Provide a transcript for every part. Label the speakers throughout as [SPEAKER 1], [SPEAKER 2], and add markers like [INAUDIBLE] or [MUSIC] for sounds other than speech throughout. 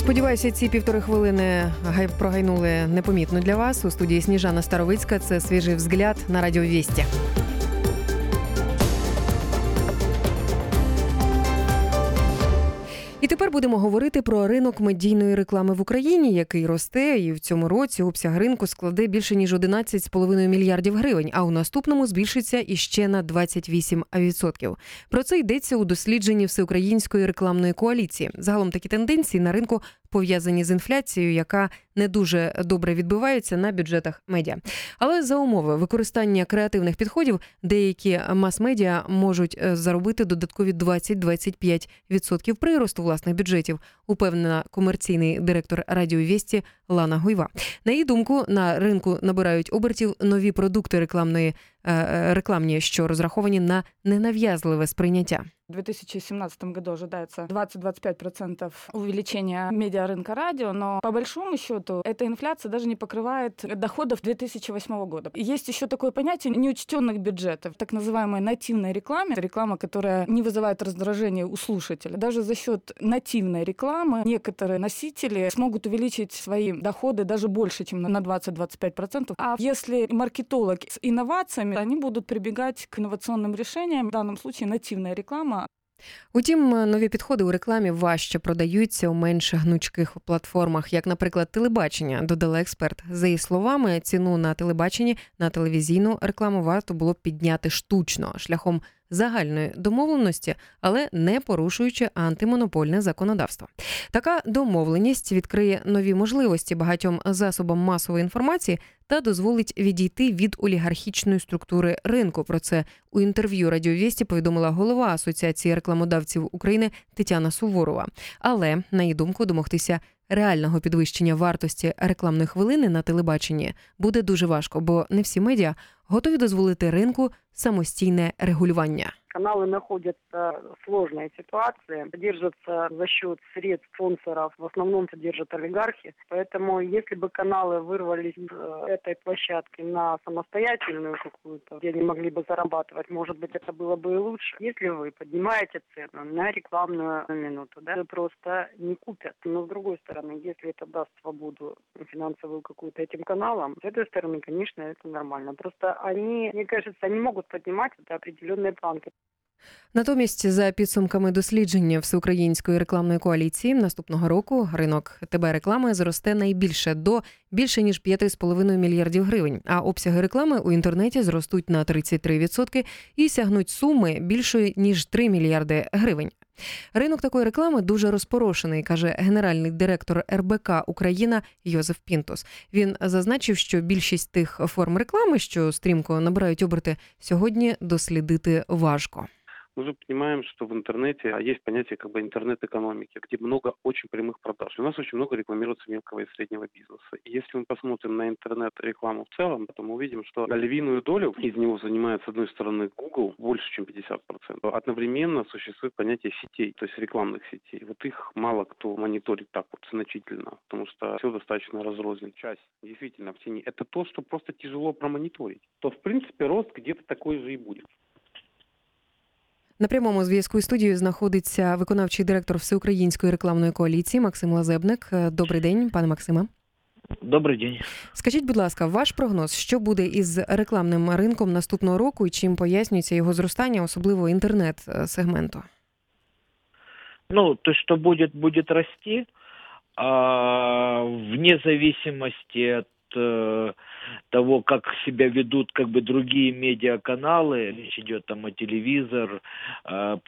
[SPEAKER 1] Сподіваюся, ці півтори хвилини гай- прогайнули непомітно для вас. У студії Сніжана Старовицька. Це свіжий взгляд на радіо Тепер будемо говорити про ринок медійної реклами в Україні, який росте, і в цьому році обсяг ринку складе більше ніж 11,5 мільярдів гривень, а у наступному збільшиться іще на 28%. Про це йдеться у дослідженні всеукраїнської рекламної коаліції. Загалом такі тенденції на ринку пов'язані з інфляцією, яка не дуже добре відбиваються на бюджетах медіа. Але за умови використання креативних підходів деякі мас-медіа можуть е, заробити додаткові 20-25% приросту власних бюджетів, упевнена комерційний директор Радіо Вісті Лана Гуйва. На її думку, на ринку набирають обертів нові продукти рекламної рекламні, що розраховані на ненав'язливе сприйняття.
[SPEAKER 2] В 2017 году ожидается 20-25% увеличения медиарынка радио, но по большому счету эта инфляция даже не покрывает доходов 2008 года. Есть еще такое понятие неучтенных бюджетов, так называемая нативная реклама, реклама, которая не вызывает раздражения у слушателя. Даже за счет нативной рекламы некоторые носители смогут увеличить свои доходы даже больше, чем на 20-25%. А если маркетолог с инновациями, они будут прибегать к инновационным решениям. В данном случае нативная реклама
[SPEAKER 1] Утім, нові підходи у рекламі важче продаються у менш гнучких платформах, як, наприклад, телебачення, додала експерт. За її словами, ціну на телебаченні на телевізійну рекламу варто було підняти штучно шляхом загальної домовленості, але не порушуючи антимонопольне законодавство. Така домовленість відкриє нові можливості багатьом засобам масової інформації та дозволить відійти від олігархічної структури ринку. Про це у інтерв'ю Радіовісті повідомила голова Асоціації рекламодавців України Тетяна Суворова. Але на її думку, домогтися реального підвищення вартості рекламної хвилини на телебаченні буде дуже важко, бо не всі медіа готові дозволити ринку самостійне регулювання.
[SPEAKER 3] Каналы находятся в сложной ситуации, держатся за счет средств спонсоров, в основном содержат олигархи. Поэтому если бы каналы вырвались с э, этой площадки на самостоятельную какую-то, где они могли бы зарабатывать, может быть, это было бы и лучше. Если вы поднимаете цену на рекламную минуту, да, просто не купят. Но с другой стороны, если это даст свободу финансовую какую-то этим каналам, с этой стороны, конечно, это нормально. Просто они, мне кажется, они могут поднимать это определенные планки.
[SPEAKER 1] Натомість, за підсумками дослідження всеукраїнської рекламної коаліції, наступного року ринок ТБ реклами зросте найбільше до більше ніж 5,5 мільярдів гривень. А обсяги реклами у інтернеті зростуть на 33% і сягнуть суми більшої ніж 3 мільярди гривень. Ринок такої реклами дуже розпорошений, каже генеральний директор РБК Україна Йозеф Пінтус. Він зазначив, що більшість тих форм реклами, що стрімко набирають оберти, сьогодні дослідити важко.
[SPEAKER 4] Мы же понимаем, что в интернете а есть понятие как бы интернет-экономики, где много очень прямых продаж. У нас очень много рекламируется мелкого и среднего бизнеса. И если мы посмотрим на интернет-рекламу в целом, то мы увидим, что львиную долю из него занимает, с одной стороны, Google больше, чем 50%. Одновременно существует понятие сетей, то есть рекламных сетей. Вот их мало кто мониторит так вот значительно, потому что все достаточно разрознено. Часть действительно в тени. Это то, что просто тяжело промониторить. То, в принципе, рост где-то такой же и будет.
[SPEAKER 1] На прямому зв'язку із студією знаходиться виконавчий директор Всеукраїнської рекламної коаліції Максим Лазебник. Е, Добрий день, пане Максиме.
[SPEAKER 5] Добрий день.
[SPEAKER 1] Скажіть, будь ласка, ваш прогноз, що буде із рекламним ринком наступного року і чим пояснюється його зростання, особливо інтернет-сегменту?
[SPEAKER 5] Ну, то, что будет, будет расти, а, вне зависимости от э, того, как себя ведут как бы другие медиаканалы, речь идет там о телевизор, п-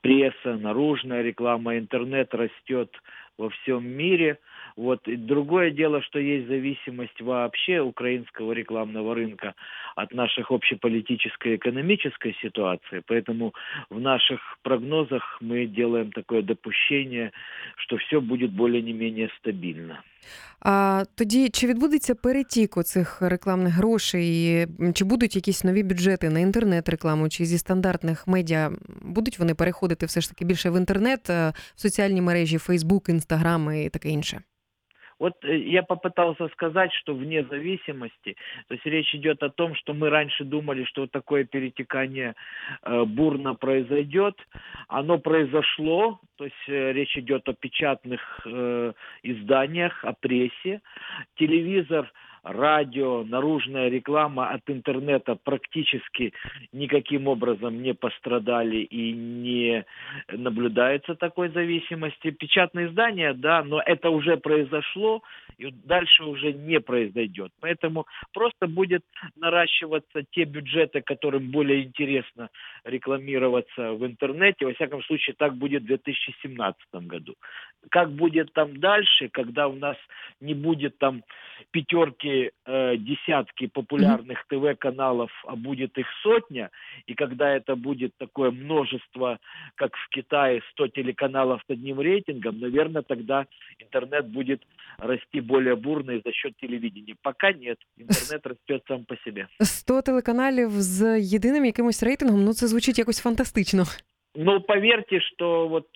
[SPEAKER 5] пресса, наружная реклама, интернет растет во всем мире. Вот. И другое дело, что есть зависимость вообще украинского рекламного рынка от наших общеполитической и экономической ситуации. Поэтому в наших прогнозах мы делаем такое допущение, что все будет более не менее стабильно.
[SPEAKER 1] А тоді чи відбудеться перетік оцих рекламних грошей? Чи будуть якісь нові бюджети на інтернет-рекламу, чи зі стандартних медіа будуть вони переходити все ж таки більше в інтернет, е, в соціальні мережі, Фейсбук, Інстаграм і таке інше?
[SPEAKER 5] Вот э, я попытался сказать, что вне зависимости, то есть речь идет о том, что мы раньше думали, что такое перетекание э, бурно произойдет. Оно произошло, то есть э, речь идет о печатных изданиях, о прессе. Телевизор радио, наружная реклама от интернета практически никаким образом не пострадали и не наблюдается такой зависимости. Печатные издания, да, но это уже произошло и дальше уже не произойдет. Поэтому просто будет наращиваться те бюджеты, которым более интересно рекламироваться в интернете. Во всяком случае, так будет в 2017 году. Как будет там дальше, когда у нас не будет там пятерки, э, десятки популярных ТВ-каналов, а будет их сотня, и когда это будет такое множество, как в Китае, 100 телеканалов с одним рейтингом, наверное, тогда интернет будет расти более бурно и за счет телевидения. Пока нет. Интернет растет сам по себе.
[SPEAKER 1] 100 телеканалів з єдиним якимось рейтингом, ну це звучить якось фантастично.
[SPEAKER 5] Но поверьте, что вот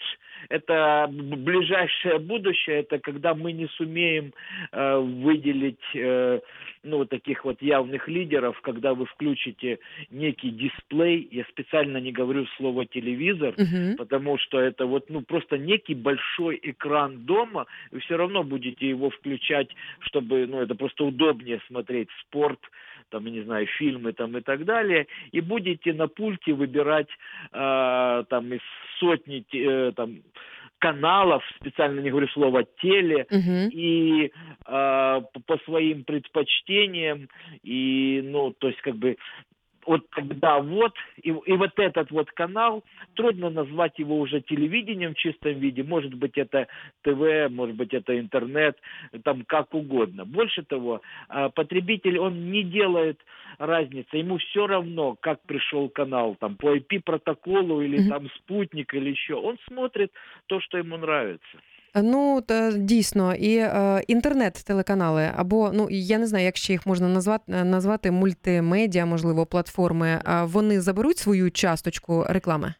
[SPEAKER 5] это ближайшее будущее, это когда мы не сумеем э, выделить э, ну, таких вот явных лидеров, когда вы включите некий дисплей, я специально не говорю слово телевизор,
[SPEAKER 1] Угу.
[SPEAKER 5] потому что это вот ну просто некий большой экран дома, вы все равно будете его включать, чтобы ну это просто удобнее смотреть спорт, там я не знаю фильмы там и так далее, и будете на пульте выбирать э, там из сотни э, там каналов, специально не говорю слово теле,
[SPEAKER 1] Угу.
[SPEAKER 5] и э, по своим предпочтениям и ну то есть как бы вот тогда вот и, и вот этот вот канал трудно назвать его уже телевидением в чистом виде. Может быть это ТВ может быть это интернет там как угодно. Больше того э, потребитель он не делает разницы. Ему все равно как пришел канал там по IP протоколу или
[SPEAKER 1] Мгм.
[SPEAKER 5] там спутник или еще он смотрит то что ему нравится
[SPEAKER 1] Ну та, дійсно, і е, інтернет-телеканали, або ну я не знаю, як ще їх можна назвати назвати мультимедіа, можливо, платформи. А вони заберуть свою часточку реклами.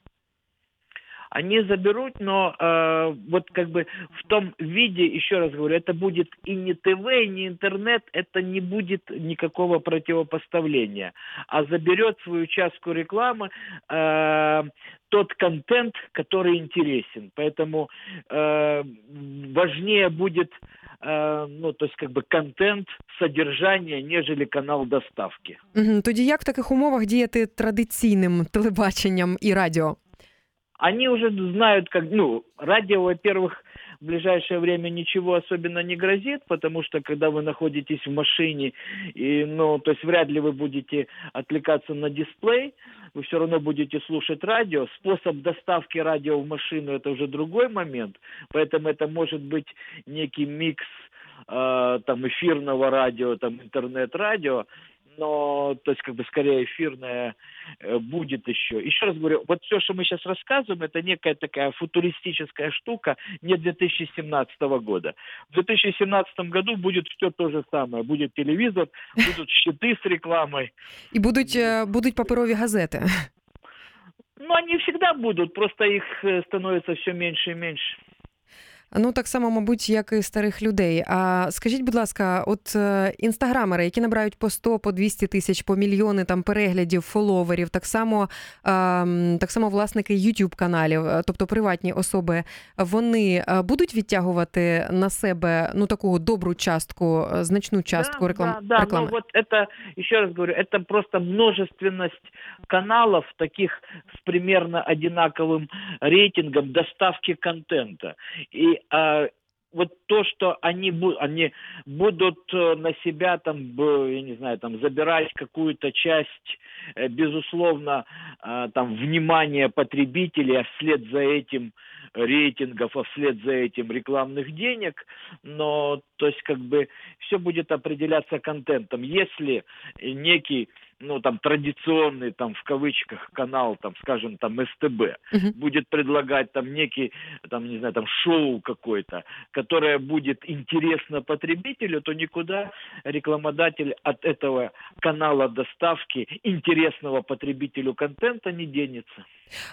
[SPEAKER 5] они заберут, но э, вот как бы в том виде, еще раз говорю, это будет и не ТВ, и не интернет, это не будет никакого противопоставления, а заберет свою частку рекламы э, тот контент, который интересен. Поэтому э, важнее будет э, ну, то есть как бы контент, содержание, нежели канал доставки.
[SPEAKER 1] Угу. Тоді як в таких умовах діяти традиційним телебаченням і радіо?
[SPEAKER 5] Они уже знают, как, ну, радио, во-первых, в ближайшее время ничего особенно не грозит, потому что когда вы находитесь в машине, и, ну, то есть вряд ли вы будете отвлекаться на дисплей, вы все равно будете слушать радио. Способ доставки радио в машину это уже другой момент, поэтому это может быть некий микс э, там эфирного радио, там интернет-радио, но, то есть, как бы, скорее эфирное э, будет еще. Еще раз говорю, вот все, что мы сейчас рассказываем, это некая такая футуристическая штука не 2017 года. В 2017 году будет все то же самое. Будет телевизор, будут щиты с рекламой.
[SPEAKER 1] І будуть, е, будуть паперові газети.
[SPEAKER 5] Ну, они всегда будут, просто их э, становится все меньше и меньше.
[SPEAKER 1] Ну так само, мабуть, як і старих людей. А скажіть, будь ласка, от е, інстаграмери, які набирають по 100, по 200 тисяч, по мільйони там переглядів, фоловерів, так само, ем, так само власники youtube каналів, е, тобто приватні особи, вони е, будуть відтягувати на себе ну таку добру частку, е, значну частку
[SPEAKER 5] да,
[SPEAKER 1] реклам...
[SPEAKER 5] да, да,
[SPEAKER 1] реклами.
[SPEAKER 5] но вот это, еще раз говорю, это просто множественность каналов, таких с примерно одинаковым рейтингом доставки контента. И а, вот то, что они, бу- они будут э, на себя там, я не знаю, там забирать какую-то часть, э, безусловно, а, там внимание потребителей, а вслед за этим рейтингов, а вслед за этим рекламных денег, но то есть как бы все будет определяться контентом. Если некий ну, там, традиционный, там, в кавычках, канал, там, скажем, там, СТБ,
[SPEAKER 1] Мгм.
[SPEAKER 5] будет предлагать там некий, там, не знаю, там, шоу какое-то, которое будет интересно потребителю, то никуда рекламодатель от этого канала доставки интересного потребителю контента не денется.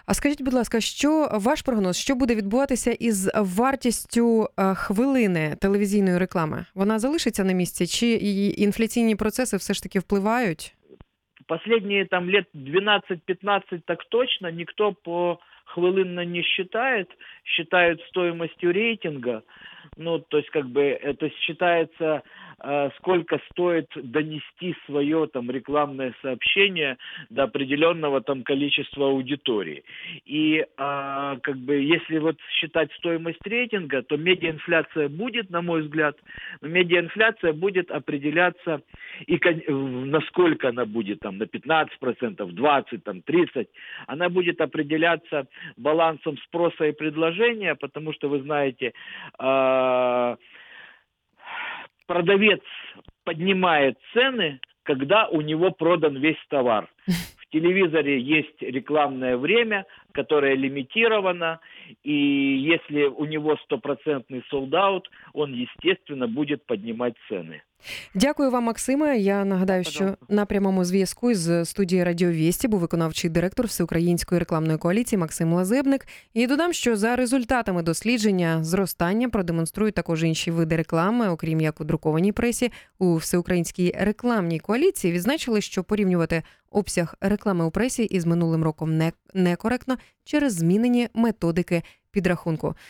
[SPEAKER 1] А скажіть, будь ласка, що ваш прогноз, що буде відбуватися із вартістю е, хвилини телевізійної реклами? Вона залишиться на місці, чи її інфляційні процеси все ж таки впливають?
[SPEAKER 5] Последние там лет 12-15 так точно никто по хвилинно не считает, считают стоимостью рейтинга, ну, то есть как бы это считается, э, сколько стоит донести свое там рекламное сообщение до определенного там количества аудитории. И а, как бы если вот считать стоимость рейтинга, то медиаинфляция будет, на мой взгляд, но медиаинфляция будет определяться и насколько она будет там на 15%, 20, там 30, она будет определяться балансом спроса и предложения, потому что вы знаете, а, продавец поднимает цены, когда у него продан весь товар. [LAUGHS] В телевизоре есть рекламное время, которое лимитировано, и если у него стопроцентный солдат, он, естественно, будет поднимать цены.
[SPEAKER 1] Дякую вам, Максиме. Я нагадаю, що на прямому зв'язку з студії Радіо Вісті був виконавчий директор Всеукраїнської рекламної коаліції Максим Лазебник. І додам, що за результатами дослідження зростання продемонструють також інші види реклами, окрім як у друкованій пресі, у всеукраїнській рекламній коаліції відзначили, що порівнювати обсяг реклами у пресі із минулим роком не некоректно через змінені методики підрахунку.